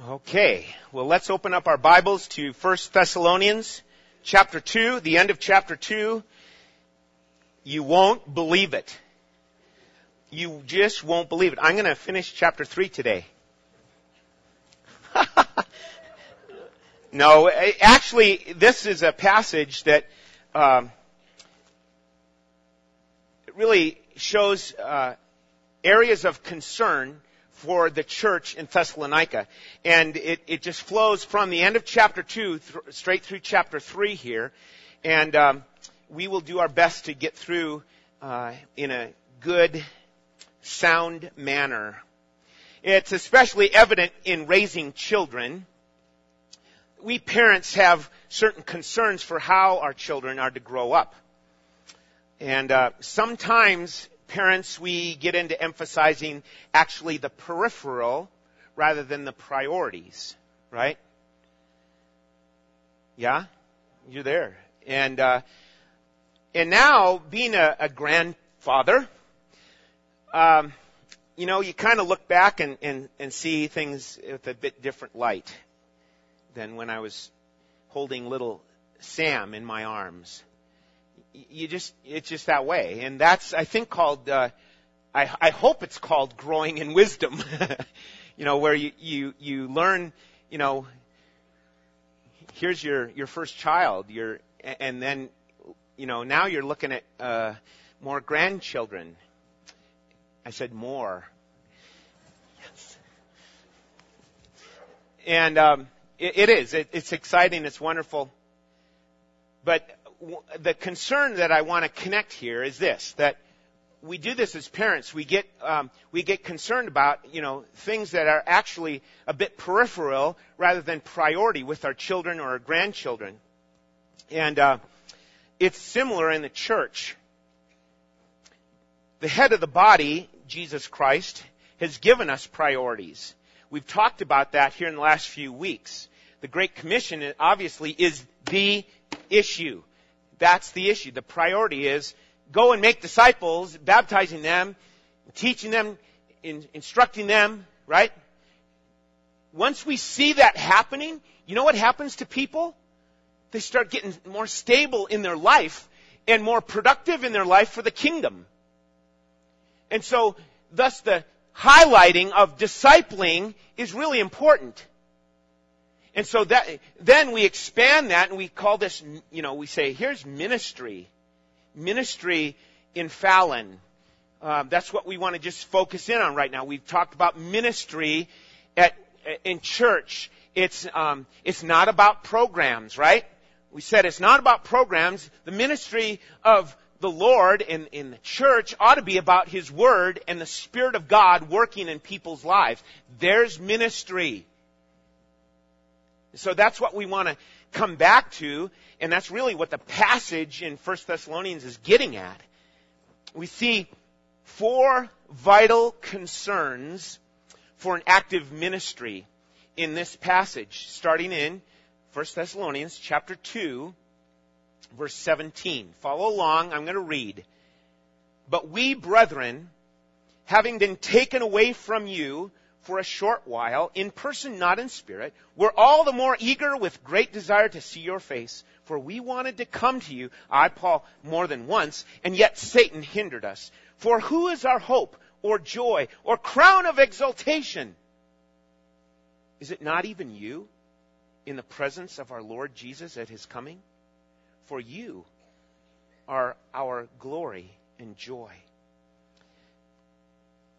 Okay, well let's open up our Bibles to 1 Thessalonians chapter 2, the end of chapter 2. You won't believe it. You just won't believe it. I'm going to finish chapter 3 today. no, actually, this is a passage that um, really shows uh, areas of concern for the church in Thessalonica. And it, it just flows from the end of chapter 2 th- straight through chapter 3 here. And um, we will do our best to get through uh, in a good, sound manner. It's especially evident in raising children. We parents have certain concerns for how our children are to grow up. And uh, sometimes parents, we get into emphasizing actually the peripheral rather than the priorities, right? Yeah, you're there. And uh, and now being a, a grandfather, um, you know, you kind of look back and, and, and see things with a bit different light than when I was holding little Sam in my arms you just it's just that way, and that's I think called uh, I, I hope it's called growing in wisdom. you know, where you you you learn, you know, here's your your first child, your and then you know now you're looking at uh, more grandchildren. I said more. Yes. And um, it, it is. It, it's exciting. It's wonderful. But the concern that I want to connect here is this, that we do this as parents. We get, um, we get concerned about, you know, things that are actually a bit peripheral rather than priority with our children or our grandchildren. And, uh, it's similar in the church. The head of the body, Jesus Christ, has given us priorities. We've talked about that here in the last few weeks. The Great Commission obviously is the issue. That's the issue. The priority is go and make disciples, baptizing them, teaching them, in, instructing them, right? Once we see that happening, you know what happens to people? They start getting more stable in their life and more productive in their life for the kingdom. And so, thus the highlighting of discipling is really important. And so that, then we expand that and we call this, you know, we say, here's ministry. Ministry in Fallon. Uh, that's what we want to just focus in on right now. We've talked about ministry at, in church. It's, um, it's not about programs, right? We said it's not about programs. The ministry of the Lord in, in the church ought to be about His Word and the Spirit of God working in people's lives. There's ministry. So that's what we want to come back to, and that's really what the passage in 1 Thessalonians is getting at. We see four vital concerns for an active ministry in this passage, starting in 1 Thessalonians chapter 2, verse 17. Follow along, I'm going to read. But we, brethren, having been taken away from you for a short while, in person, not in spirit, we're all the more eager with great desire to see your face. For we wanted to come to you, I, Paul, more than once, and yet Satan hindered us. For who is our hope, or joy, or crown of exaltation? Is it not even you in the presence of our Lord Jesus at his coming? For you are our glory and joy.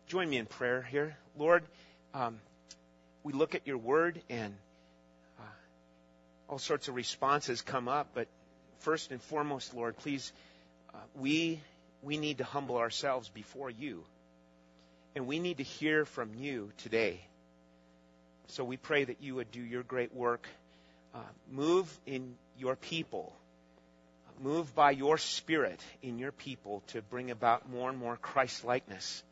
Join me in prayer here. Lord, um, we look at your word and uh, all sorts of responses come up. But first and foremost, Lord, please, uh, we we need to humble ourselves before you, and we need to hear from you today. So we pray that you would do your great work, uh, move in your people, move by your Spirit in your people to bring about more and more Christ likeness.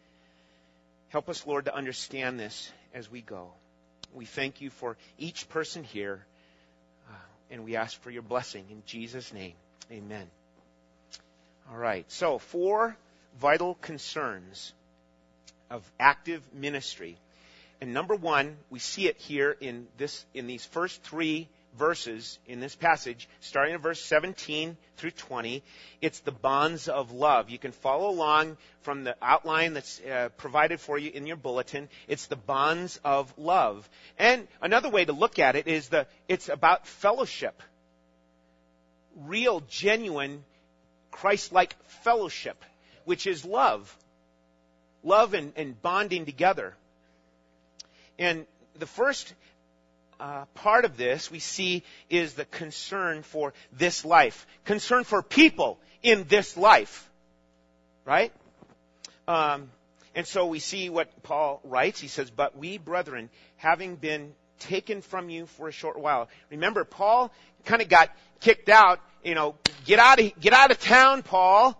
Help us, Lord, to understand this as we go. We thank you for each person here, uh, and we ask for your blessing in Jesus' name. Amen. All right, so four vital concerns of active ministry. And number one, we see it here in this, in these first three verses in this passage, starting in verse 17 through 20. It's the bonds of love. You can follow along from the outline that's uh, provided for you in your bulletin. It's the bonds of love. And another way to look at it is the, it's about fellowship. Real, genuine, Christ-like fellowship, which is love. Love and, and bonding together. And the first uh, part of this we see is the concern for this life, concern for people in this life, right? Um, and so we see what Paul writes. He says, "But we, brethren, having been taken from you for a short while." Remember, Paul kind of got kicked out. You know, get out of get out of town, Paul.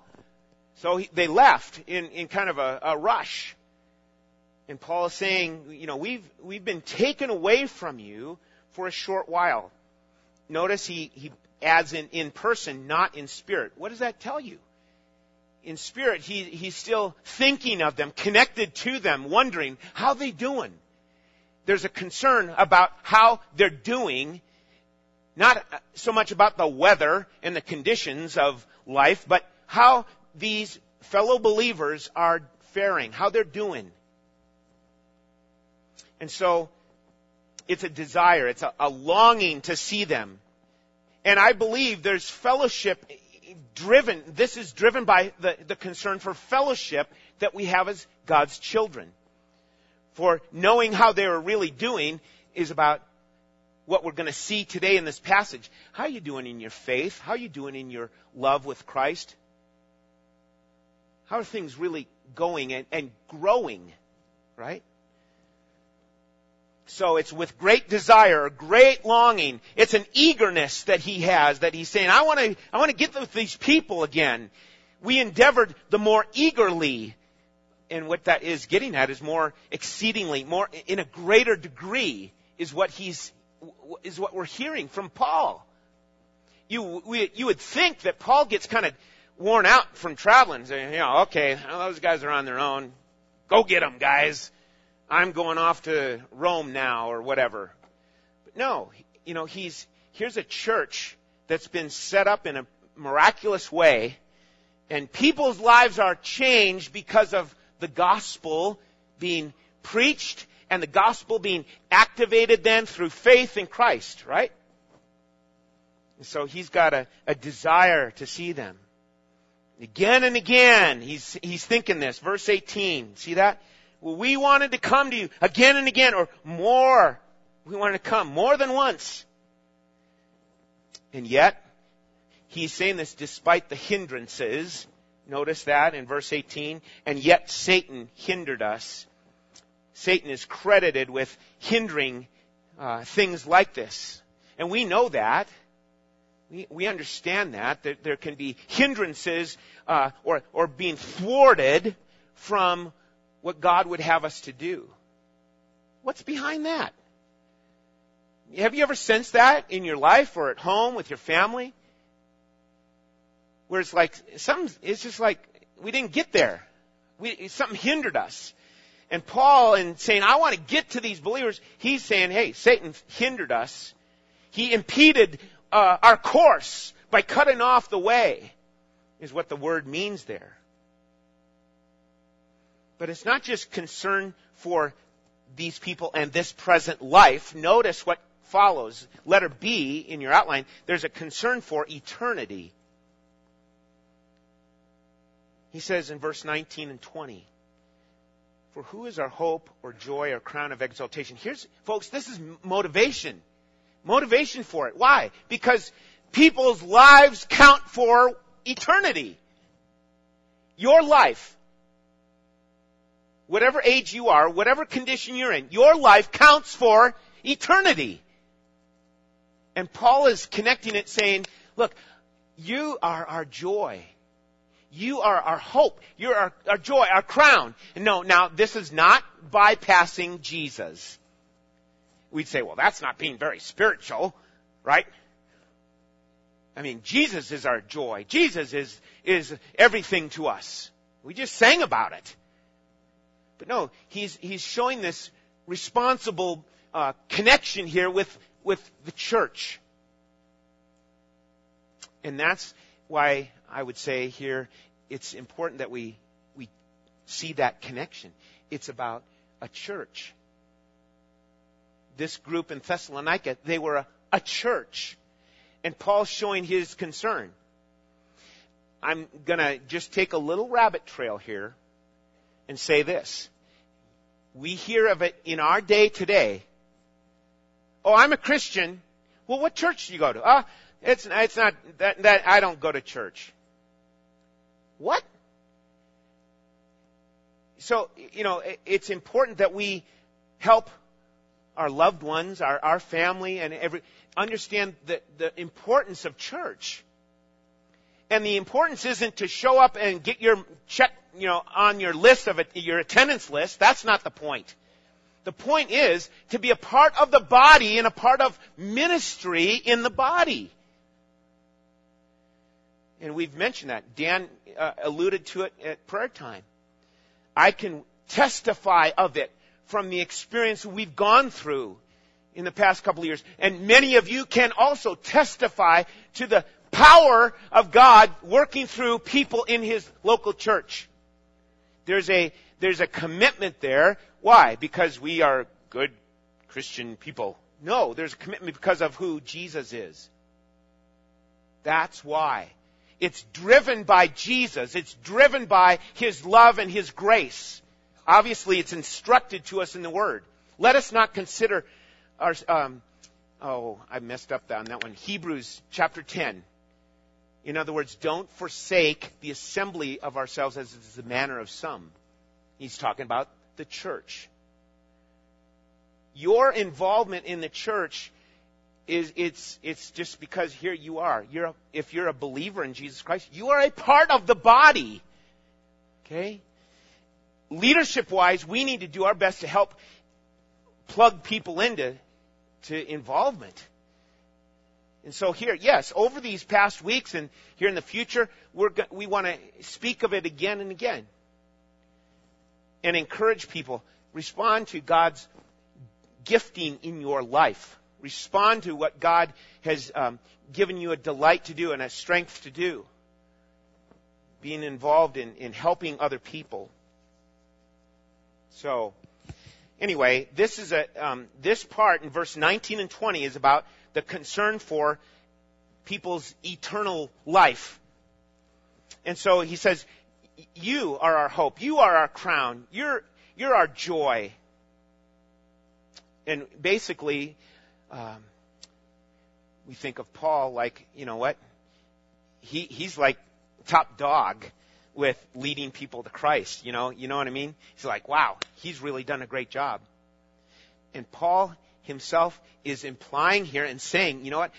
So he, they left in in kind of a, a rush. And Paul is saying, you know, we've, we've been taken away from you for a short while. Notice he, he adds in, in person, not in spirit. What does that tell you? In spirit, he, he's still thinking of them, connected to them, wondering, how they doing? There's a concern about how they're doing, not so much about the weather and the conditions of life, but how these fellow believers are faring, how they're doing. And so, it's a desire, it's a, a longing to see them. And I believe there's fellowship driven, this is driven by the, the concern for fellowship that we have as God's children. For knowing how they are really doing is about what we're going to see today in this passage. How are you doing in your faith? How are you doing in your love with Christ? How are things really going and, and growing? Right? So it's with great desire, great longing. It's an eagerness that he has that he's saying, I want to, I want to get with these people again. We endeavored the more eagerly. And what that is getting at is more exceedingly, more in a greater degree is what he's, is what we're hearing from Paul. You, we, you would think that Paul gets kind of worn out from traveling. Saying, you know, okay, well, those guys are on their own. Go get them, guys. I'm going off to Rome now or whatever. But no, you know, he's, here's a church that's been set up in a miraculous way and people's lives are changed because of the gospel being preached and the gospel being activated then through faith in Christ, right? And so he's got a, a desire to see them. Again and again, he's, he's thinking this. Verse 18, see that? We wanted to come to you again and again, or more. We wanted to come more than once. And yet, he's saying this despite the hindrances. Notice that in verse 18. And yet Satan hindered us. Satan is credited with hindering uh, things like this. And we know that. We, we understand that. That there can be hindrances uh, or, or being thwarted from what God would have us to do. What's behind that? Have you ever sensed that in your life or at home with your family? Where it's like, some, it's just like, we didn't get there. We, something hindered us. And Paul, in saying, I want to get to these believers, he's saying, hey, Satan hindered us. He impeded uh, our course by cutting off the way, is what the word means there. But it's not just concern for these people and this present life. Notice what follows. Letter B in your outline, there's a concern for eternity. He says in verse 19 and 20, For who is our hope or joy or crown of exaltation? Here's, folks, this is motivation. Motivation for it. Why? Because people's lives count for eternity. Your life whatever age you are, whatever condition you're in, your life counts for eternity. And Paul is connecting it saying, look, you are our joy. You are our hope. You're our, our joy, our crown. No, now this is not bypassing Jesus. We'd say, well, that's not being very spiritual, right? I mean, Jesus is our joy. Jesus is, is everything to us. We just sang about it. But no, he's, he's showing this responsible uh, connection here with, with the church. And that's why I would say here it's important that we, we see that connection. It's about a church. This group in Thessalonica, they were a, a church. And Paul's showing his concern. I'm gonna just take a little rabbit trail here and say this. We hear of it in our day today. Oh, I'm a Christian. Well, what church do you go to? Ah, uh, it's, it's not, that, that, I don't go to church. What? So, you know, it's important that we help our loved ones, our, our family, and every, understand the, the importance of church. And the importance isn't to show up and get your check, you know, on your list of it, your attendance list. That's not the point. The point is to be a part of the body and a part of ministry in the body. And we've mentioned that. Dan uh, alluded to it at prayer time. I can testify of it from the experience we've gone through in the past couple of years. And many of you can also testify to the power of God working through people in His local church. There's a, there's a commitment there. Why? Because we are good Christian people. No, there's a commitment because of who Jesus is. That's why. It's driven by Jesus. It's driven by His love and His grace. Obviously, it's instructed to us in the Word. Let us not consider our, um, oh, I messed up on that one. Hebrews chapter 10. In other words, don't forsake the assembly of ourselves as is the manner of some. He's talking about the church. Your involvement in the church is it's it's just because here you are. You're a, if you're a believer in Jesus Christ, you are a part of the body. Okay? Leadership wise, we need to do our best to help plug people into to involvement. And so here, yes, over these past weeks and here in the future, we're, we want to speak of it again and again. And encourage people. Respond to God's gifting in your life. Respond to what God has um, given you a delight to do and a strength to do. Being involved in, in helping other people. So, anyway, this is a um, this part in verse 19 and 20 is about the concern for people's eternal life. And so he says, "You are our hope. You are our crown. You're you're our joy." And basically, um, we think of Paul like, you know what? He, he's like top dog with leading people to Christ. You know, you know what I mean? He's like, wow, he's really done a great job. And Paul himself is implying here and saying, you know what?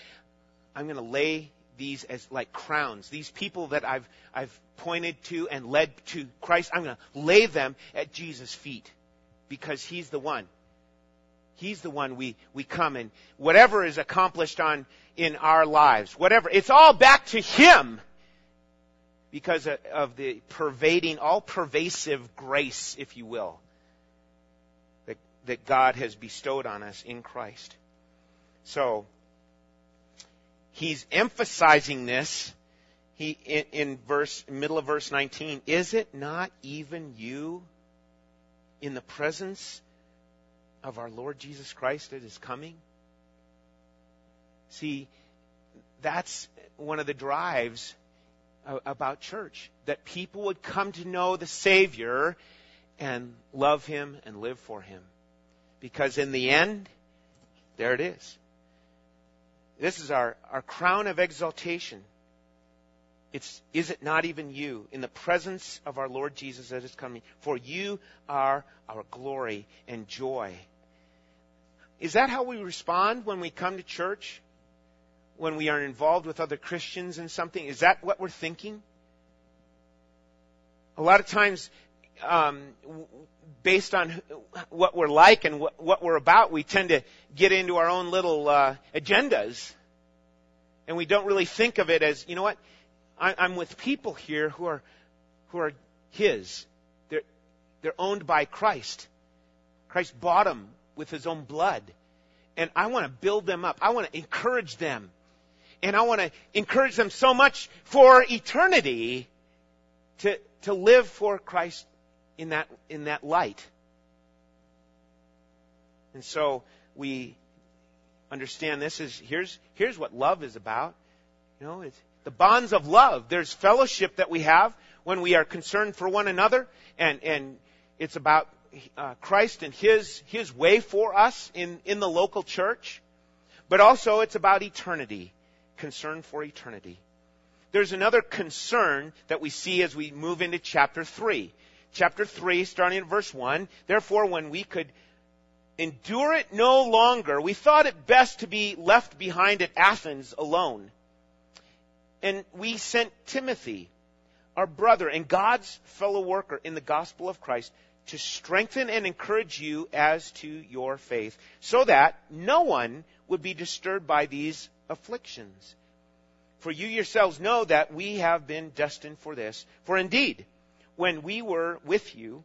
I'm going to lay these as like crowns. These people that I've, I've pointed to and led to Christ, I'm going to lay them at Jesus' feet because he's the one He's the one we, we come and whatever is accomplished on, in our lives, whatever, it's all back to Him because of the pervading, all pervasive grace, if you will, that, God has bestowed on us in Christ. So, He's emphasizing this he, in, in verse, middle of verse 19. Is it not even you in the presence of our Lord Jesus Christ that is coming? See, that's one of the drives about church. That people would come to know the Savior and love Him and live for Him. Because in the end, there it is. This is our, our crown of exaltation. It's, is it not even you in the presence of our Lord Jesus that is coming? For you are our glory and joy. Is that how we respond when we come to church? When we are involved with other Christians in something? Is that what we're thinking? A lot of times, um, based on what we're like and what, what, we're about, we tend to get into our own little uh, agendas. And we don't really think of it as, you know what? I, I'm with people here who are, who are His. They're, they're owned by Christ. Christ bought them with his own blood. And I want to build them up. I want to encourage them. And I want to encourage them so much for eternity to, to live for Christ in that, in that light. And so we understand this is, here's, here's what love is about. You know, it's the bonds of love. There's fellowship that we have when we are concerned for one another and, and it's about uh, Christ and His, His way for us in, in the local church. But also it's about eternity. Concern for eternity. There's another concern that we see as we move into chapter 3. Chapter 3, starting in verse 1. Therefore, when we could endure it no longer, we thought it best to be left behind at Athens alone. And we sent Timothy, our brother and God's fellow worker in the gospel of Christ, to strengthen and encourage you as to your faith, so that no one would be disturbed by these afflictions. For you yourselves know that we have been destined for this. For indeed, when we were with you,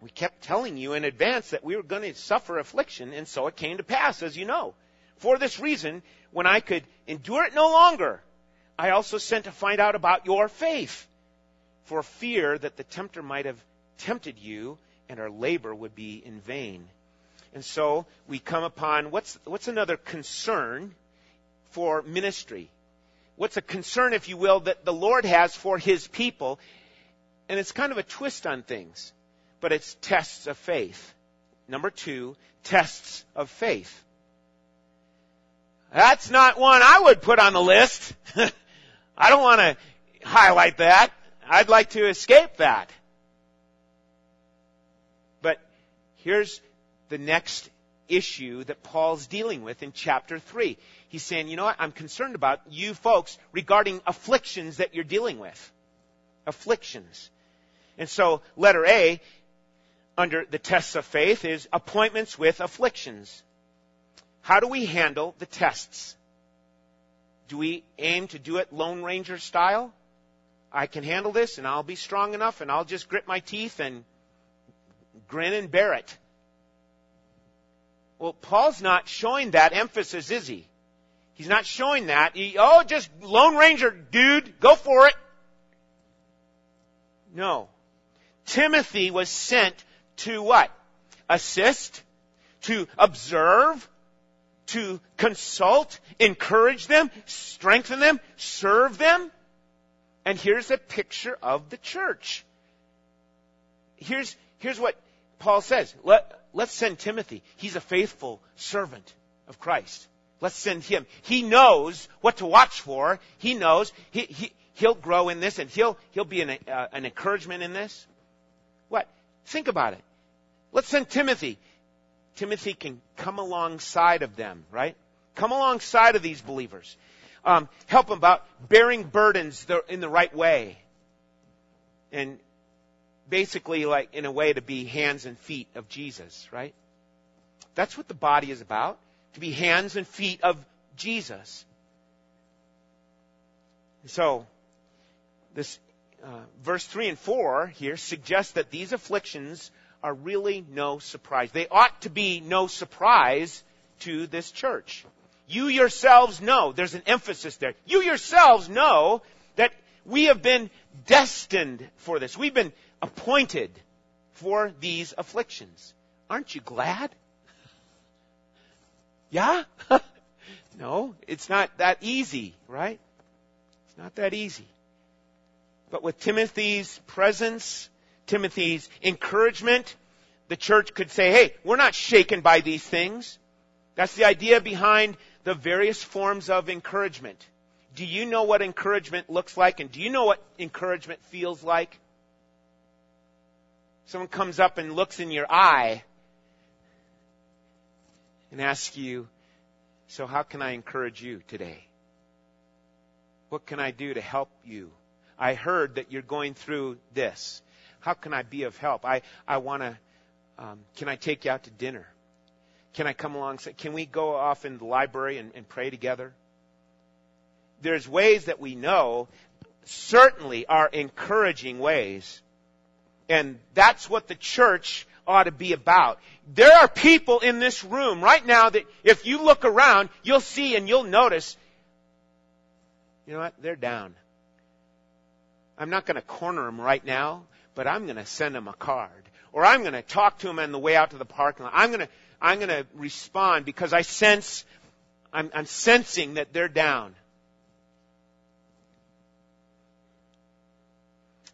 we kept telling you in advance that we were going to suffer affliction, and so it came to pass, as you know. For this reason, when I could endure it no longer, I also sent to find out about your faith, for fear that the tempter might have tempted you and our labor would be in vain. And so we come upon what's, what's another concern for ministry? What's a concern, if you will, that the Lord has for His people? And it's kind of a twist on things but it's tests of faith. Number two, tests of faith. That's not one I would put on the list. I don't want to highlight that. I'd like to escape that. But here's the next issue that Paul's dealing with in chapter 3. He's saying, you know what? I'm concerned about you folks regarding afflictions that you're dealing with. Afflictions. And so, letter A, under the tests of faith is appointments with afflictions. How do we handle the tests? Do we aim to do it Lone Ranger style? I can handle this and I'll be strong enough and I'll just grit my teeth and grin and bear it. Well, Paul's not showing that emphasis, is he? He's not showing that. He, oh, just Lone Ranger, dude, go for it. No. Timothy was sent to what? Assist, to observe, to consult, encourage them, strengthen them, serve them. And here's a picture of the church. Here's, here's what Paul says. Let, let's send Timothy. He's a faithful servant of Christ. Let's send him. He knows what to watch for. He knows he, he, he'll grow in this and he'll, he'll be an, uh, an encouragement in this. Think about it. Let's send Timothy. Timothy can come alongside of them, right? Come alongside of these believers. Um, help them about bearing burdens in the right way. And basically, like in a way to be hands and feet of Jesus, right? That's what the body is about. To be hands and feet of Jesus. So, this uh, verse 3 and 4 here suggest that these afflictions are really no surprise. They ought to be no surprise to this church. You yourselves know, there's an emphasis there. You yourselves know that we have been destined for this. We've been appointed for these afflictions. Aren't you glad? Yeah? no, it's not that easy, right? It's not that easy. But with Timothy's presence, Timothy's encouragement, the church could say, hey, we're not shaken by these things. That's the idea behind the various forms of encouragement. Do you know what encouragement looks like and do you know what encouragement feels like? Someone comes up and looks in your eye and asks you, so how can I encourage you today? What can I do to help you? I heard that you're going through this. How can I be of help? I, I want to, um, can I take you out to dinner? Can I come along? Can we go off in the library and, and pray together? There's ways that we know certainly are encouraging ways. And that's what the church ought to be about. There are people in this room right now that if you look around, you'll see and you'll notice, you know what? They're down. I'm not going to corner them right now, but I'm going to send them a card. Or I'm going to talk to them on the way out to the parking lot. I'm going to, I'm going to respond because I sense, I'm, I'm sensing that they're down.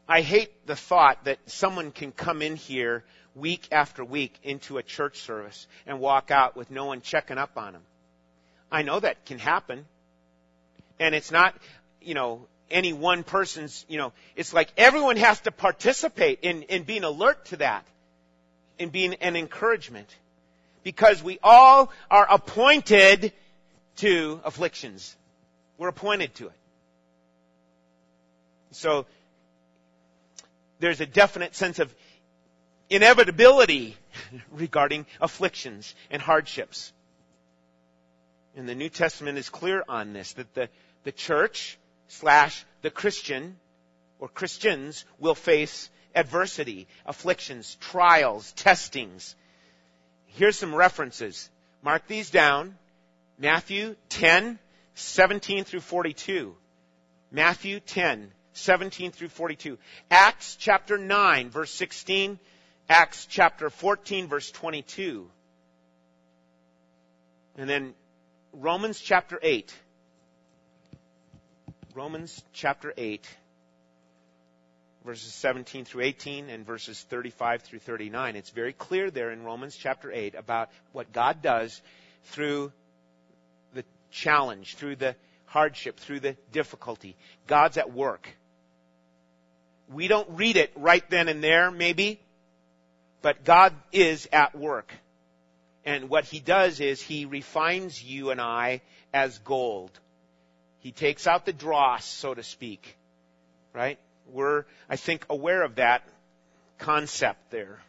I hate the thought that someone can come in here week after week into a church service and walk out with no one checking up on them. I know that can happen. And it's not, you know, any one person's, you know, it's like everyone has to participate in, in being alert to that, in being an encouragement. Because we all are appointed to afflictions. We're appointed to it. So, there's a definite sense of inevitability regarding afflictions and hardships. And the New Testament is clear on this, that the, the church slash the Christian or Christians will face adversity, afflictions, trials, testings. Here's some references. Mark these down. Matthew 10, 17 through 42. Matthew 10, 17 through 42. Acts chapter 9, verse 16. Acts chapter 14, verse 22. And then Romans chapter 8. Romans chapter 8, verses 17 through 18 and verses 35 through 39. It's very clear there in Romans chapter 8 about what God does through the challenge, through the hardship, through the difficulty. God's at work. We don't read it right then and there, maybe, but God is at work. And what He does is He refines you and I as gold. He takes out the dross, so to speak. Right? We're, I think, aware of that concept there.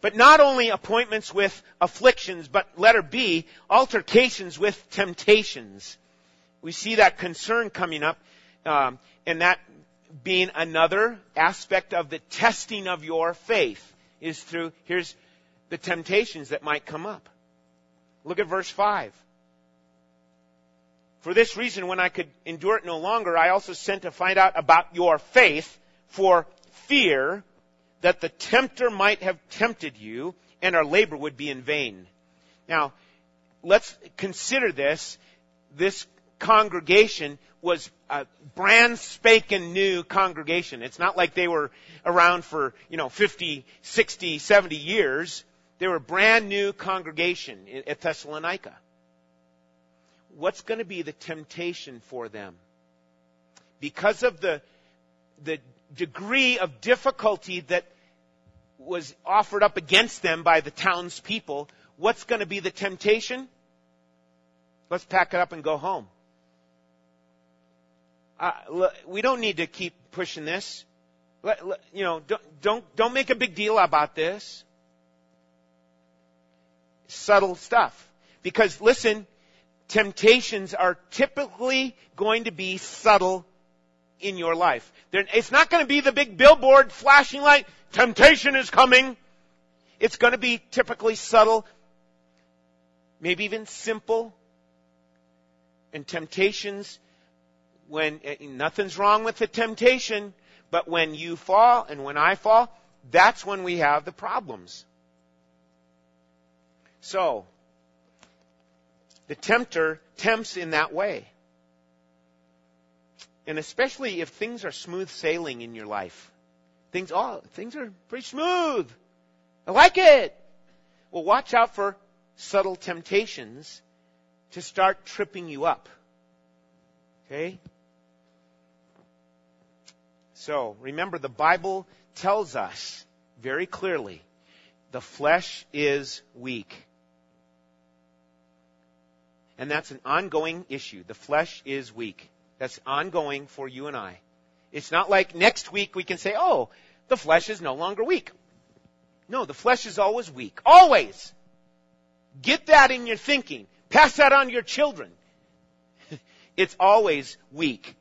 But not only appointments with afflictions, but letter B, altercations with temptations. We see that concern coming up, um, and that being another aspect of the testing of your faith is through, here's the temptations that might come up. Look at verse 5. For this reason, when I could endure it no longer, I also sent to find out about your faith for fear that the tempter might have tempted you and our labor would be in vain. Now, let's consider this. This congregation was a brand spanking new congregation. It's not like they were around for, you know, 50, 60, 70 years. They were a brand new congregation at Thessalonica. What's going to be the temptation for them? Because of the, the degree of difficulty that was offered up against them by the townspeople, what's going to be the temptation? Let's pack it up and go home. Uh, we don't need to keep pushing this. Let, let, you know, don't, don't, don't make a big deal about this. Subtle stuff. Because listen, temptations are typically going to be subtle in your life. They're, it's not going to be the big billboard flashing light, temptation is coming. It's going to be typically subtle, maybe even simple. And temptations when eh, nothing's wrong with the temptation, but when you fall and when I fall, that's when we have the problems. So, the tempter tempts in that way. And especially if things are smooth sailing in your life. Things, oh, things are pretty smooth. I like it. Well, watch out for subtle temptations to start tripping you up. Okay? So, remember, the Bible tells us very clearly the flesh is weak. And that's an ongoing issue. The flesh is weak. That's ongoing for you and I. It's not like next week we can say, oh, the flesh is no longer weak. No, the flesh is always weak. Always. Get that in your thinking. Pass that on to your children. it's always weak.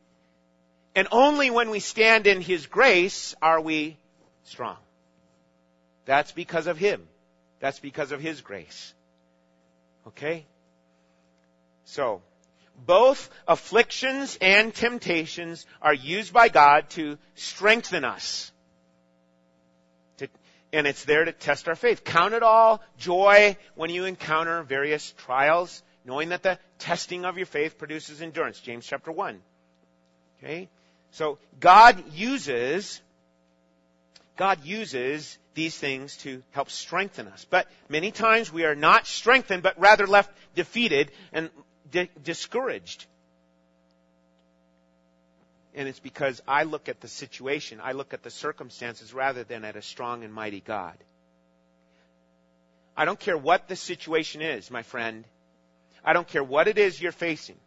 And only when we stand in His grace are we strong. That's because of Him. That's because of His grace. Okay? So, both afflictions and temptations are used by God to strengthen us. To, and it's there to test our faith. Count it all joy when you encounter various trials, knowing that the testing of your faith produces endurance. James chapter 1. Okay? So, God uses, God uses these things to help strengthen us. But many times we are not strengthened, but rather left defeated and di- discouraged. And it's because I look at the situation, I look at the circumstances rather than at a strong and mighty God. I don't care what the situation is, my friend. I don't care what it is you're facing.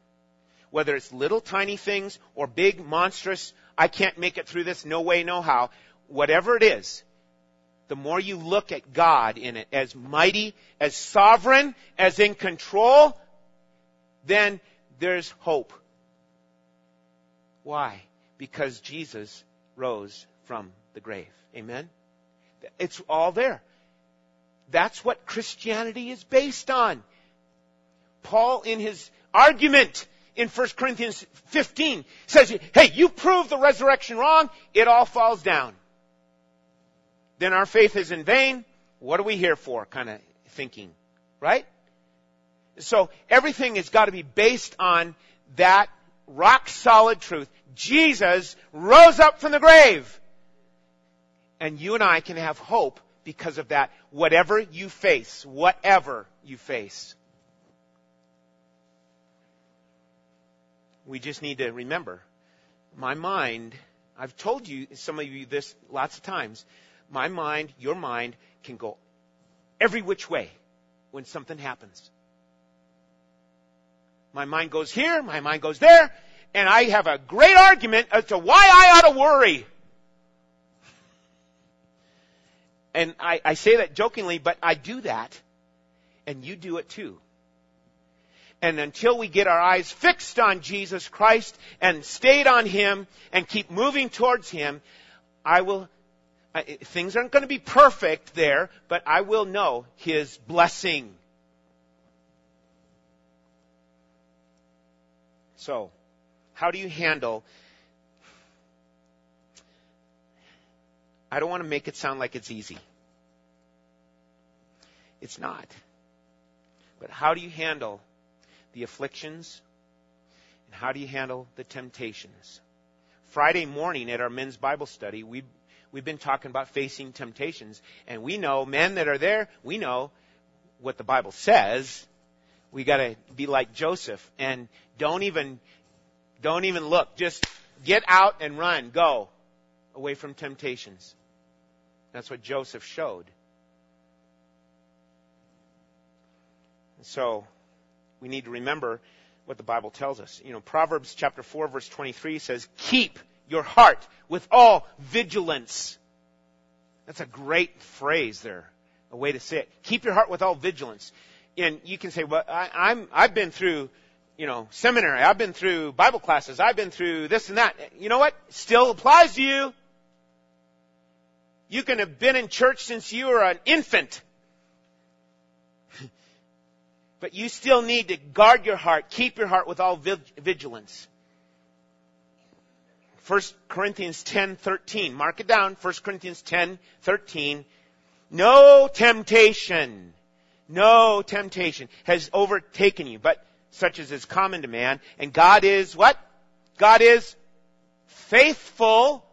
Whether it's little tiny things or big monstrous, I can't make it through this, no way, no how. Whatever it is, the more you look at God in it as mighty, as sovereign, as in control, then there's hope. Why? Because Jesus rose from the grave. Amen? It's all there. That's what Christianity is based on. Paul, in his argument in 1 Corinthians 15, says, hey, you prove the resurrection wrong, it all falls down. Then our faith is in vain. What are we here for? Kind of thinking. Right? So everything has got to be based on that rock solid truth. Jesus rose up from the grave. And you and I can have hope because of that, whatever you face, whatever you face. We just need to remember, my mind, I've told you, some of you this lots of times, my mind, your mind can go every which way when something happens. My mind goes here, my mind goes there, and I have a great argument as to why I ought to worry. And I, I say that jokingly, but I do that, and you do it too. And until we get our eyes fixed on Jesus Christ and stayed on Him and keep moving towards Him, I will, things aren't going to be perfect there, but I will know His blessing. So, how do you handle I don't want to make it sound like it's easy. It's not. But how do you handle the afflictions? And how do you handle the temptations? Friday morning at our men's Bible study, we we've been talking about facing temptations, and we know men that are there, we know what the Bible says, we got to be like Joseph and don't even don't even look. Just get out and run. Go away from temptations. That's what Joseph showed. So we need to remember what the Bible tells us. You know, Proverbs chapter 4 verse 23 says, "Keep your heart with all vigilance." That's a great phrase there. A way to say it. Keep your heart with all vigilance and you can say, well, I, I'm, I've been through, you know, seminary. I've been through Bible classes. I've been through this and that. You know what? Still applies to you. You can have been in church since you were an infant. but you still need to guard your heart, keep your heart with all vigilance. 1 Corinthians 10:13. Mark it down. 1 Corinthians 10:13. No temptation no temptation has overtaken you, but such as is common to man. And God is what? God is faithful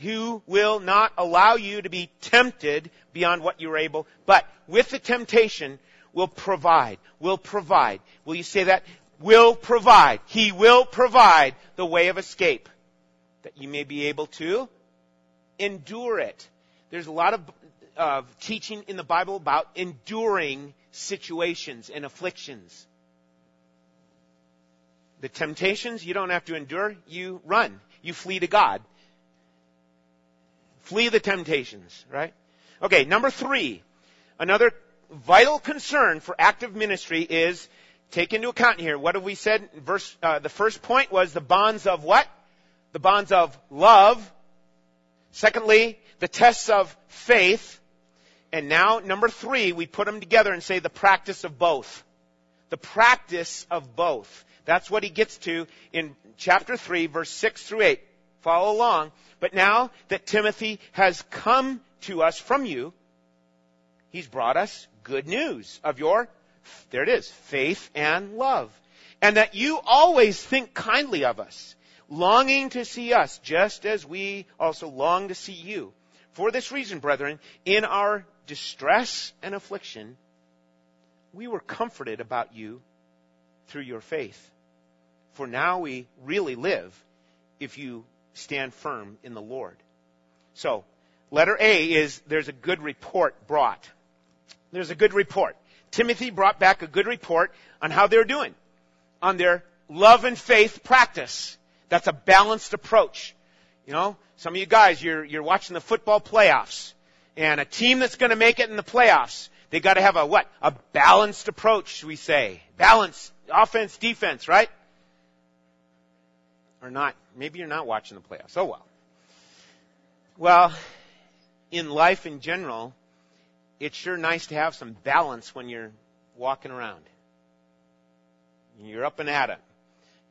who will not allow you to be tempted beyond what you're able, but with the temptation will provide, will provide. Will you say that? Will provide. He will provide the way of escape that you may be able to endure it. There's a lot of of teaching in the Bible about enduring situations and afflictions. The temptations, you don't have to endure, you run. You flee to God. Flee the temptations, right? Okay, number three. Another vital concern for active ministry is take into account here. What have we said? Verse, uh, the first point was the bonds of what? The bonds of love. Secondly, the tests of faith. And now, number three, we put them together and say the practice of both. The practice of both. That's what he gets to in chapter 3, verse 6 through 8. Follow along. But now that Timothy has come to us from you, he's brought us good news of your, there it is, faith and love. And that you always think kindly of us, longing to see us just as we also long to see you. For this reason, brethren, in our distress and affliction, we were comforted about you through your faith. For now we really live if you stand firm in the Lord. So, letter A is there's a good report brought. There's a good report. Timothy brought back a good report on how they're doing, on their love and faith practice. That's a balanced approach. You know, some of you guys, you're, you're watching the football playoffs, and a team that's going to make it in the playoffs, they got to have a what? A balanced approach, we say. Balance, offense, defense, right? Or not. Maybe you're not watching the playoffs. Oh well. Well, in life in general, it's sure nice to have some balance when you're walking around. You're up and at it.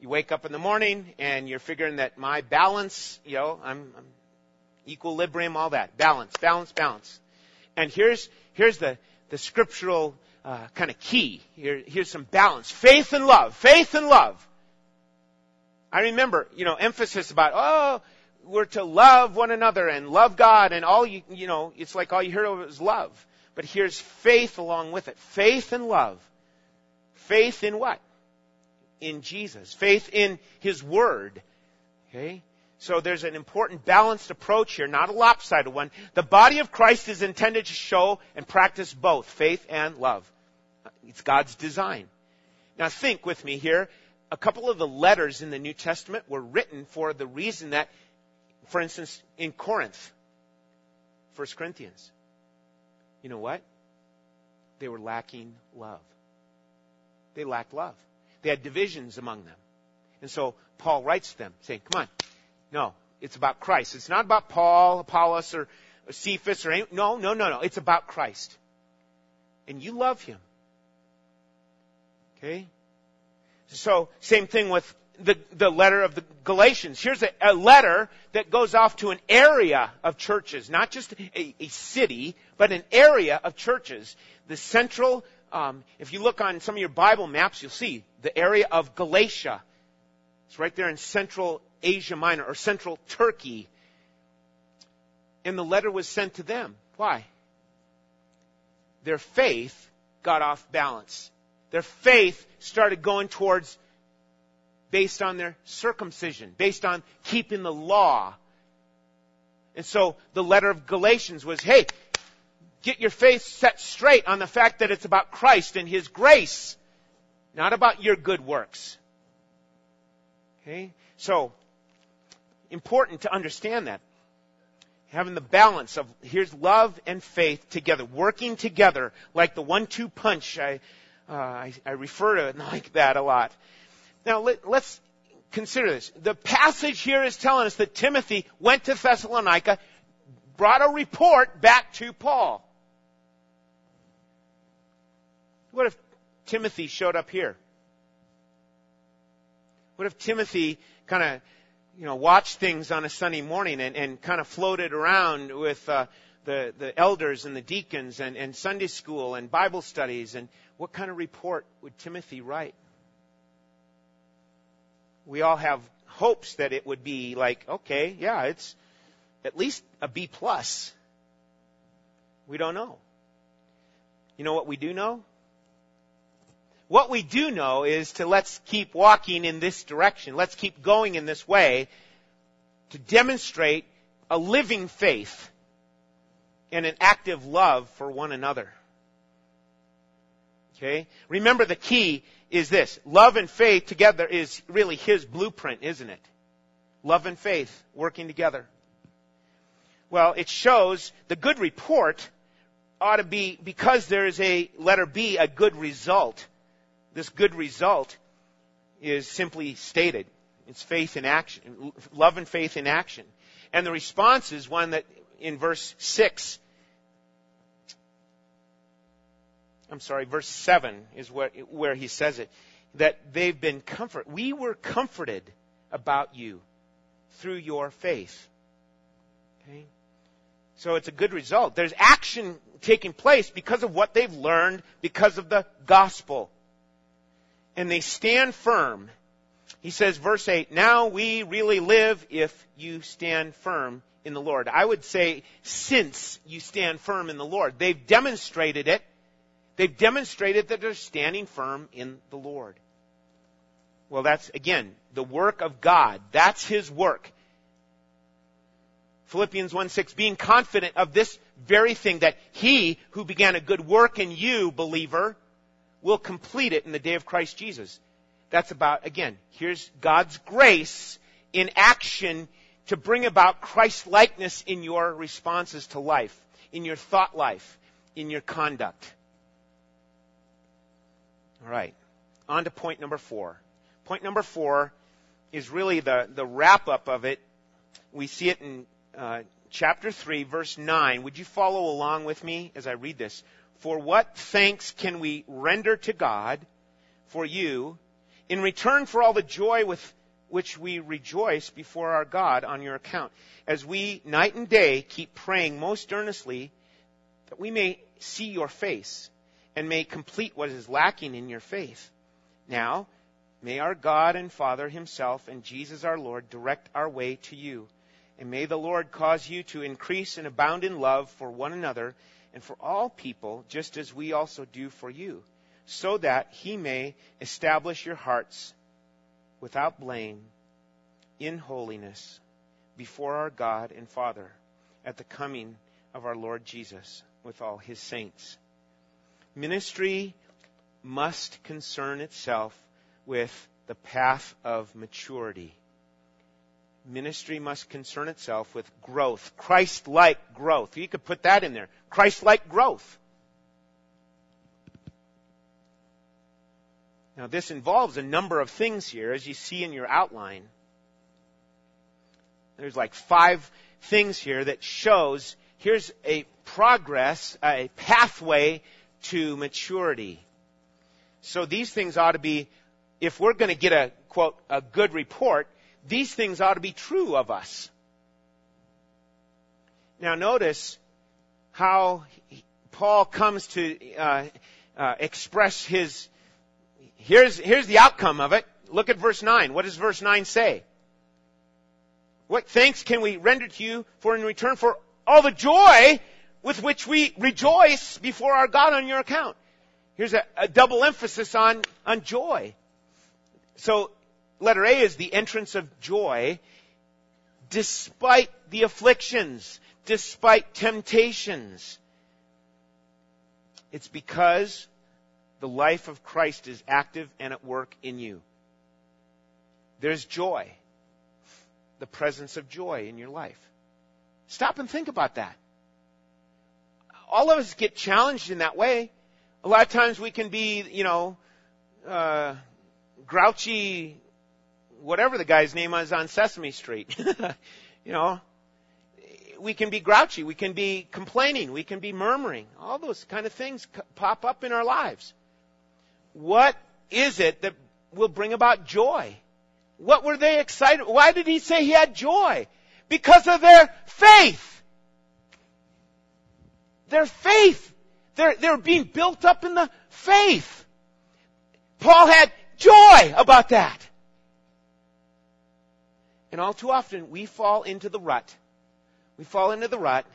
You wake up in the morning and you're figuring that my balance, you know, I'm, I'm equilibrium, all that. Balance, balance, balance. And here's, here's the, the scriptural uh, kind of key. Here, here's some balance. Faith and love. Faith and love. I remember, you know, emphasis about, oh, we're to love one another and love God and all you, you know, it's like all you hear of is love. But here's faith along with it. Faith and love. Faith in what? In Jesus. Faith in His Word. Okay? So there's an important balanced approach here, not a lopsided one. The body of Christ is intended to show and practice both faith and love. It's God's design. Now think with me here a couple of the letters in the New Testament were written for the reason that, for instance, in Corinth, 1 Corinthians, you know what? They were lacking love. They lacked love. They had divisions among them. And so Paul writes to them saying, come on, no, it's about Christ. It's not about Paul, Apollos, or Cephas, or any, no, no, no, no. It's about Christ. And you love him. Okay? So, same thing with the, the letter of the Galatians. Here's a, a, letter that goes off to an area of churches, not just a, a city, but an area of churches. The central, um, if you look on some of your Bible maps, you'll see the area of Galatia. It's right there in central Asia Minor or central Turkey. And the letter was sent to them. Why? Their faith got off balance. Their faith started going towards based on their circumcision, based on keeping the law. And so the letter of Galatians was, hey, get your faith set straight on the fact that it's about Christ and His grace, not about your good works. Okay? So, important to understand that. Having the balance of here's love and faith together, working together like the one-two punch I uh, I, I, refer to it like that a lot. Now let, let's consider this. The passage here is telling us that Timothy went to Thessalonica, brought a report back to Paul. What if Timothy showed up here? What if Timothy kind of, you know, watched things on a Sunday morning and, and kind of floated around with uh, the, the elders and the deacons and, and Sunday school and Bible studies and what kind of report would Timothy write? We all have hopes that it would be like, okay, yeah, it's at least a B plus. We don't know. You know what we do know? What we do know is to let's keep walking in this direction. Let's keep going in this way to demonstrate a living faith and an active love for one another. Okay? Remember the key is this. Love and faith together is really his blueprint, isn't it? Love and faith working together. Well, it shows the good report ought to be, because there is a letter B, a good result. This good result is simply stated. It's faith in action, love and faith in action. And the response is one that in verse 6. I'm sorry, verse 7 is where, where he says it. That they've been comforted. We were comforted about you through your faith. Okay? So it's a good result. There's action taking place because of what they've learned, because of the gospel. And they stand firm. He says, verse 8, now we really live if you stand firm in the Lord. I would say, since you stand firm in the Lord. They've demonstrated it. They've demonstrated that they're standing firm in the Lord. Well, that's, again, the work of God. That's His work. Philippians 1 6, being confident of this very thing, that He who began a good work in you, believer, will complete it in the day of Christ Jesus. That's about, again, here's God's grace in action to bring about Christ likeness in your responses to life, in your thought life, in your conduct. All right. On to point number four. Point number four is really the, the wrap up of it. We see it in uh, chapter 3, verse 9. Would you follow along with me as I read this? For what thanks can we render to God for you in return for all the joy with which we rejoice before our God on your account, as we night and day keep praying most earnestly that we may see your face and may complete what is lacking in your faith. Now, may our God and Father himself and Jesus our Lord direct our way to you. And may the Lord cause you to increase and abound in love for one another and for all people, just as we also do for you, so that he may establish your hearts without blame in holiness before our God and Father at the coming of our Lord Jesus with all his saints. Ministry must concern itself with the path of maturity ministry must concern itself with growth, Christ like growth. You could put that in there. Christ like growth. Now, this involves a number of things here, as you see in your outline. There's like five things here that shows here's a progress, a pathway to maturity. So these things ought to be, if we're going to get a, quote, a good report, these things ought to be true of us. Now notice how Paul comes to uh, uh, express his. Here's here's the outcome of it. Look at verse nine. What does verse nine say? What thanks can we render to you for in return for all the joy with which we rejoice before our God on your account? Here's a, a double emphasis on on joy. So Letter A is the entrance of joy despite the afflictions, despite temptations. It's because the life of Christ is active and at work in you. There's joy, the presence of joy in your life. Stop and think about that. All of us get challenged in that way. A lot of times we can be, you know, uh, grouchy whatever the guy's name is on Sesame Street. you know, we can be grouchy, we can be complaining, we can be murmuring. All those kind of things pop up in our lives. What is it that will bring about joy? What were they excited? Why did he say he had joy? Because of their faith. Their faith. They're, they're being built up in the faith. Paul had joy about that. And all too often, we fall into the rut. We fall into the rut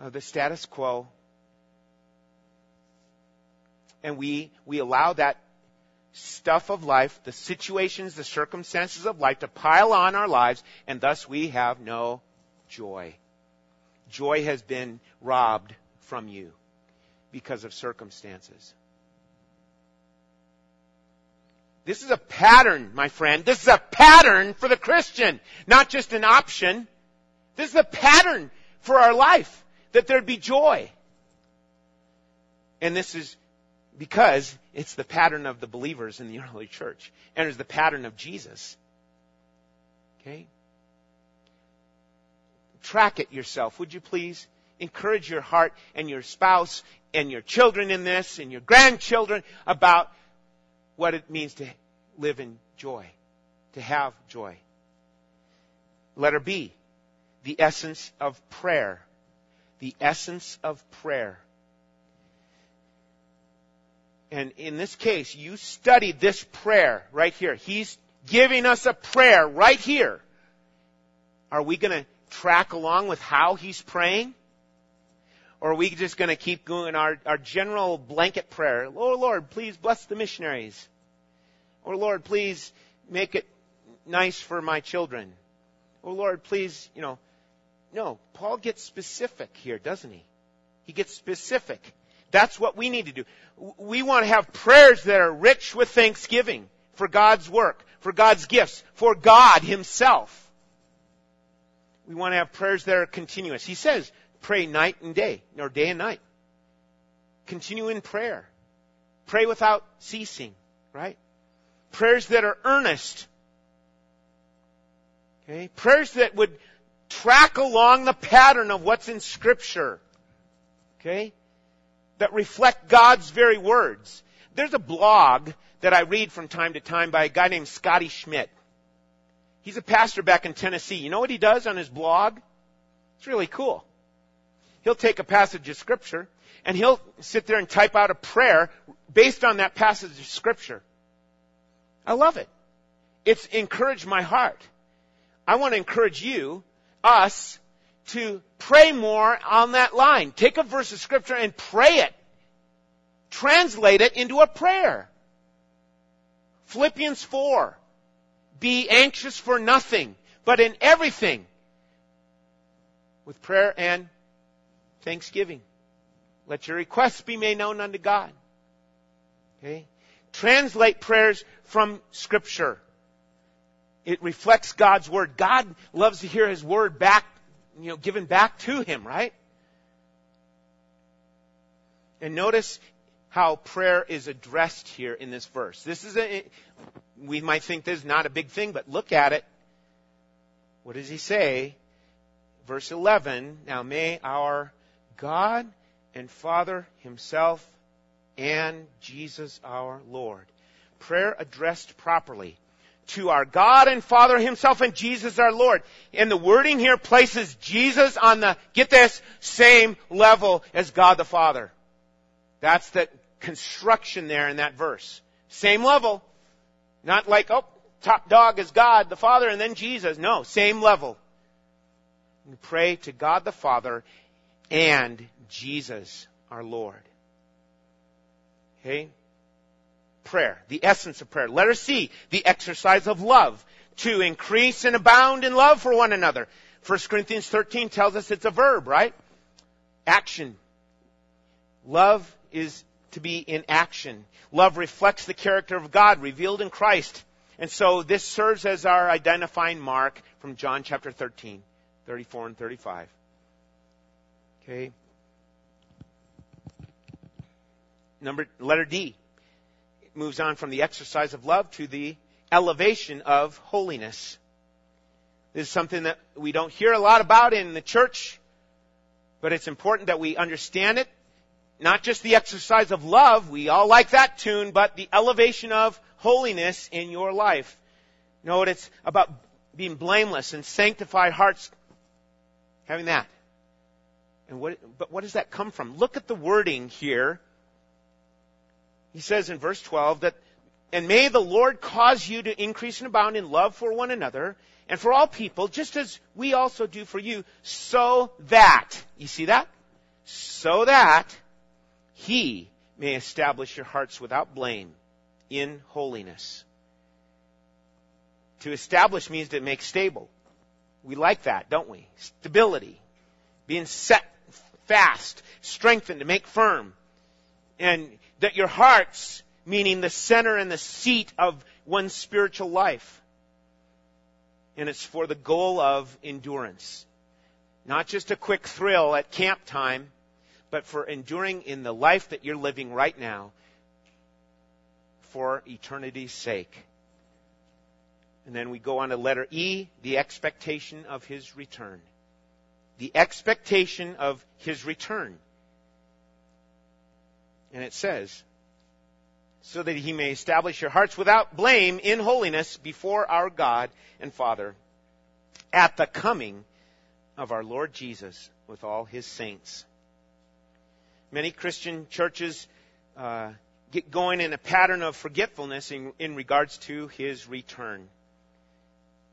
of the status quo. And we, we allow that stuff of life, the situations, the circumstances of life to pile on our lives, and thus we have no joy. Joy has been robbed from you because of circumstances. This is a pattern, my friend. This is a pattern for the Christian, not just an option. This is a pattern for our life, that there'd be joy. And this is because it's the pattern of the believers in the early church. And it's the pattern of Jesus. Okay? track it yourself, would you please? Encourage your heart and your spouse and your children in this and your grandchildren about what it means to live in joy, to have joy. Letter B, the essence of prayer. The essence of prayer. And in this case, you studied this prayer right here. He's giving us a prayer right here. Are we going to track along with how he's praying? Or are we just going to keep going our, our general blanket prayer? Oh Lord, please bless the missionaries. Or Lord, please make it nice for my children. Oh Lord, please, you know. No, Paul gets specific here, doesn't he? He gets specific. That's what we need to do. We want to have prayers that are rich with thanksgiving for God's work, for God's gifts, for God Himself. We want to have prayers that are continuous. He says, pray night and day, or day and night. Continue in prayer. Pray without ceasing, right? Prayers that are earnest. Okay? Prayers that would track along the pattern of what's in Scripture. Okay? That reflect God's very words. There's a blog that I read from time to time by a guy named Scotty Smith. He's a pastor back in Tennessee. You know what he does on his blog? It's really cool. He'll take a passage of scripture and he'll sit there and type out a prayer based on that passage of scripture. I love it. It's encouraged my heart. I want to encourage you, us, to pray more on that line. Take a verse of scripture and pray it. Translate it into a prayer. Philippians 4. Be anxious for nothing, but in everything, with prayer and thanksgiving. Let your requests be made known unto God. Okay? Translate prayers from Scripture. It reflects God's Word. God loves to hear His Word back, you know, given back to Him, right? And notice how prayer is addressed here in this verse. This is a, we might think this is not a big thing, but look at it. What does he say? Verse 11, now may our God and Father himself and Jesus our Lord. Prayer addressed properly to our God and Father himself and Jesus our Lord. And the wording here places Jesus on the, get this, same level as God the Father. That's the construction there in that verse. Same level. Not like, oh, top dog is God the Father and then Jesus. No, same level. We pray to God the Father and Jesus our Lord. Okay? Prayer, the essence of prayer. Letter C, the exercise of love. To increase and abound in love for one another. 1 Corinthians 13 tells us it's a verb, right? Action. Love is to be in action. Love reflects the character of God revealed in Christ. And so this serves as our identifying mark from John chapter 13, 34 and 35. Okay. Number, letter D. It moves on from the exercise of love to the elevation of holiness. This is something that we don't hear a lot about in the church, but it's important that we understand it not just the exercise of love, we all like that tune, but the elevation of holiness in your life. Know what? It's about being blameless and sanctified hearts, having that. And what, but what does that come from? Look at the wording here. He says in verse 12 that, and may the Lord cause you to increase and abound in love for one another and for all people, just as we also do for you, so that, you see that? So that he may establish your hearts without blame in holiness. To establish means to make stable. We like that, don't we? Stability. Being set fast, strengthened, to make firm. And that your hearts, meaning the center and the seat of one's spiritual life. And it's for the goal of endurance. Not just a quick thrill at camp time, but for enduring in the life that you're living right now for eternity's sake. And then we go on to letter E, the expectation of his return. The expectation of his return. And it says, so that he may establish your hearts without blame in holiness before our God and Father at the coming of our Lord Jesus with all his saints. Many Christian churches uh, get going in a pattern of forgetfulness in, in regards to his return.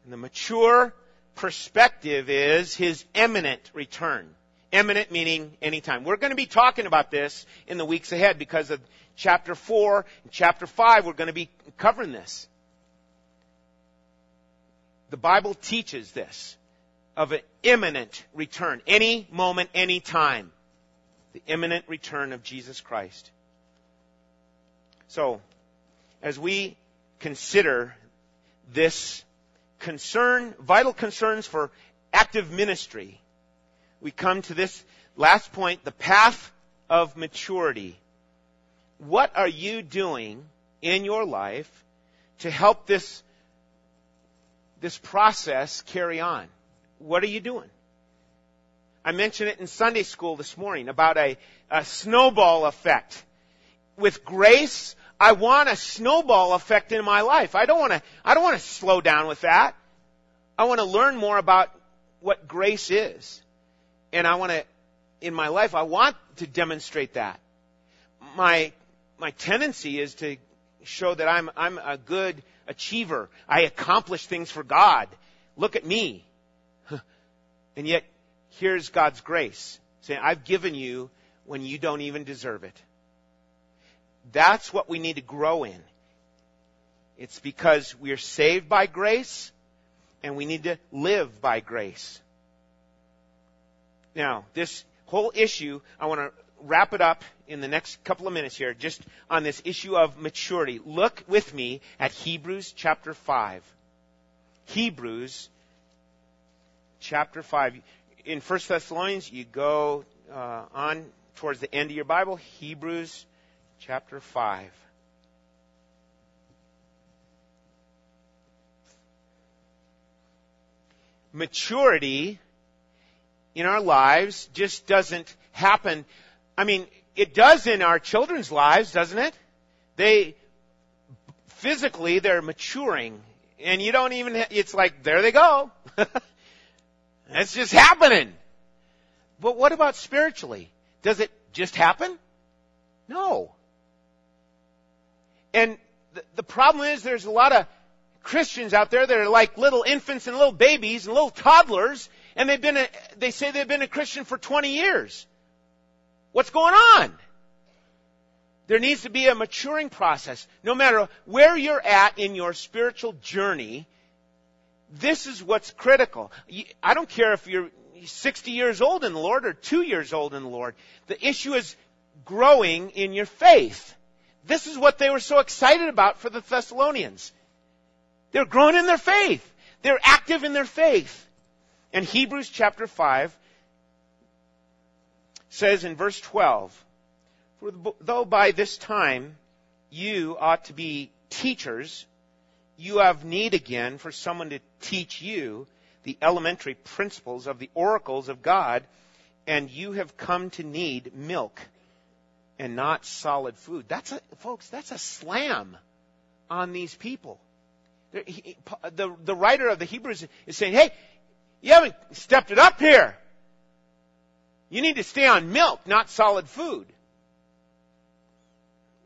And the mature perspective is his imminent return. Imminent meaning anytime. We're going to be talking about this in the weeks ahead because of chapter 4 and chapter 5. We're going to be covering this. The Bible teaches this of an imminent return. Any moment, any time. The imminent return of Jesus Christ. So, as we consider this concern, vital concerns for active ministry, we come to this last point, the path of maturity. What are you doing in your life to help this, this process carry on? What are you doing? I mentioned it in Sunday school this morning about a, a snowball effect. With grace, I want a snowball effect in my life. I don't want to, I don't want to slow down with that. I want to learn more about what grace is. And I want to, in my life, I want to demonstrate that. My, my tendency is to show that I'm, I'm a good achiever. I accomplish things for God. Look at me. And yet, here's God's grace saying, I've given you when you don't even deserve it. That's what we need to grow in. It's because we are saved by grace and we need to live by grace. Now, this whole issue, I want to wrap it up in the next couple of minutes here, just on this issue of maturity. Look with me at Hebrews chapter 5. Hebrews chapter 5. In 1 Thessalonians, you go uh, on towards the end of your Bible, Hebrews chapter 5. Maturity in our lives just doesn't happen. I mean, it does in our children's lives, doesn't it? They, physically, they're maturing. And you don't even, it's like, there they go. That's just happening. But what about spiritually? Does it just happen? No. And the, the problem is there's a lot of Christians out there that are like little infants and little babies and little toddlers, and they've been a, they say they've been a Christian for 20 years. What's going on? There needs to be a maturing process. No matter where you're at in your spiritual journey, this is what's critical. I don't care if you're 60 years old in the Lord or 2 years old in the Lord. The issue is growing in your faith. This is what they were so excited about for the Thessalonians. They're growing in their faith. They're active in their faith. And Hebrews chapter 5 says in verse 12, For though by this time you ought to be teachers, you have need again for someone to teach you the elementary principles of the oracles of God, and you have come to need milk and not solid food. That's a, folks, that's a slam on these people. The, the writer of the Hebrews is saying, hey, you haven't stepped it up here. You need to stay on milk, not solid food.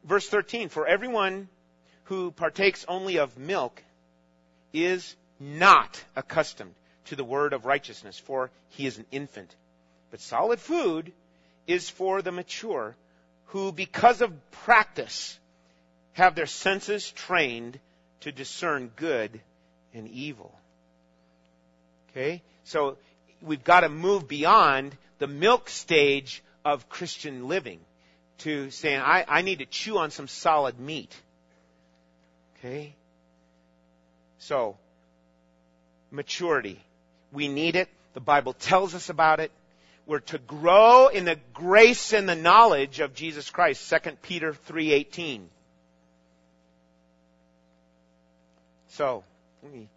Verse 13, for everyone who partakes only of milk is not accustomed to the word of righteousness, for he is an infant. But solid food is for the mature who, because of practice, have their senses trained to discern good and evil. Okay? So we've got to move beyond the milk stage of Christian living to saying, I, I need to chew on some solid meat. Okay? So, maturity. We need it. The Bible tells us about it. We're to grow in the grace and the knowledge of Jesus Christ. 2 Peter 3.18. So, I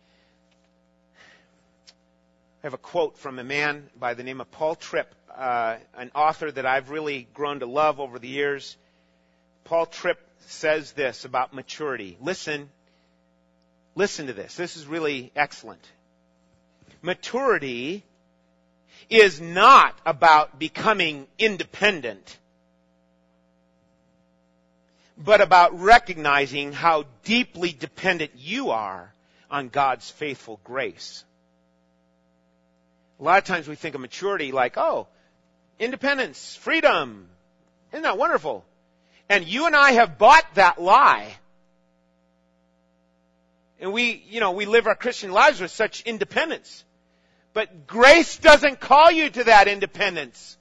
have a quote from a man by the name of Paul Tripp, uh, an author that I've really grown to love over the years. Paul Tripp says this about maturity. Listen, listen to this. This is really excellent. Maturity is not about becoming independent, but about recognizing how deeply dependent you are on God's faithful grace. A lot of times we think of maturity like, oh, independence, freedom. Isn't that wonderful? And you and I have bought that lie. And we, you know, we live our Christian lives with such independence. But grace doesn't call you to that independence.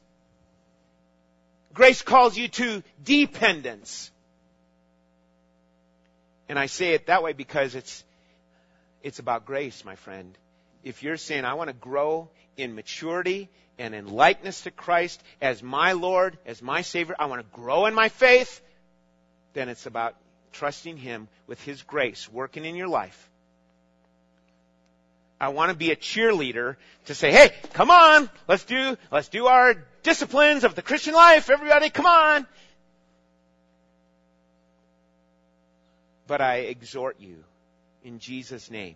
Grace calls you to dependence. And I say it that way because it's, it's about grace, my friend. If you're saying, I want to grow in maturity and in likeness to Christ as my Lord, as my Savior, I want to grow in my faith, then it's about trusting Him with His grace working in your life. I want to be a cheerleader to say, hey, come on, let's do, let's do our disciplines of the Christian life. Everybody, come on. But I exhort you in Jesus' name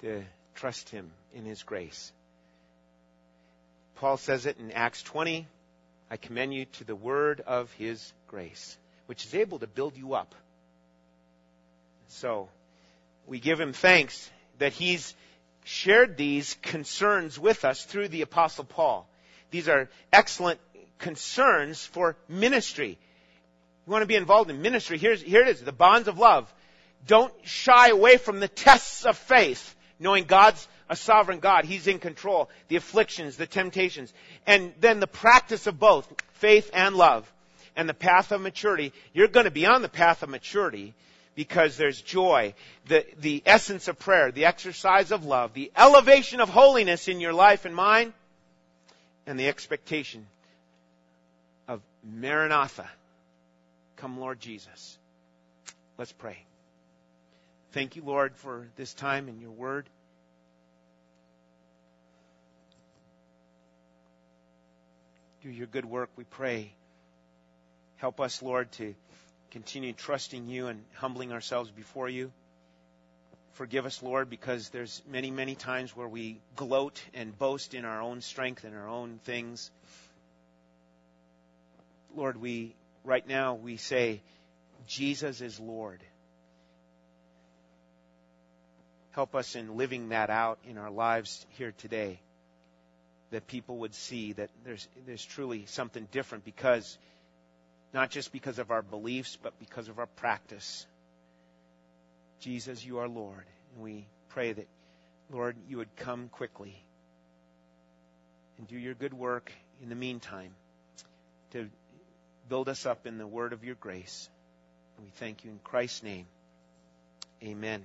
to trust Him in His grace. Paul says it in Acts 20. I commend you to the word of His grace, which is able to build you up. So, we give Him thanks that He's shared these concerns with us through the Apostle Paul. These are excellent concerns for ministry. You want to be involved in ministry? Here's, here it is, the bonds of love. Don't shy away from the tests of faith, knowing God's a sovereign God. He's in control. The afflictions, the temptations. And then the practice of both, faith and love. And the path of maturity. You're going to be on the path of maturity because there's joy, the, the essence of prayer, the exercise of love, the elevation of holiness in your life and mine, and the expectation of Maranatha. Come, Lord Jesus. Let's pray. Thank you, Lord, for this time in your word. Do your good work, we pray. Help us, Lord, to continue trusting you and humbling ourselves before you. Forgive us, Lord, because there's many, many times where we gloat and boast in our own strength and our own things. Lord, we, right now, we say, Jesus is Lord. Help us in living that out in our lives here today. That people would see that there's, there's truly something different because not just because of our beliefs, but because of our practice. Jesus, you are Lord. And we pray that, Lord, you would come quickly and do your good work in the meantime to build us up in the word of your grace. We thank you in Christ's name. Amen.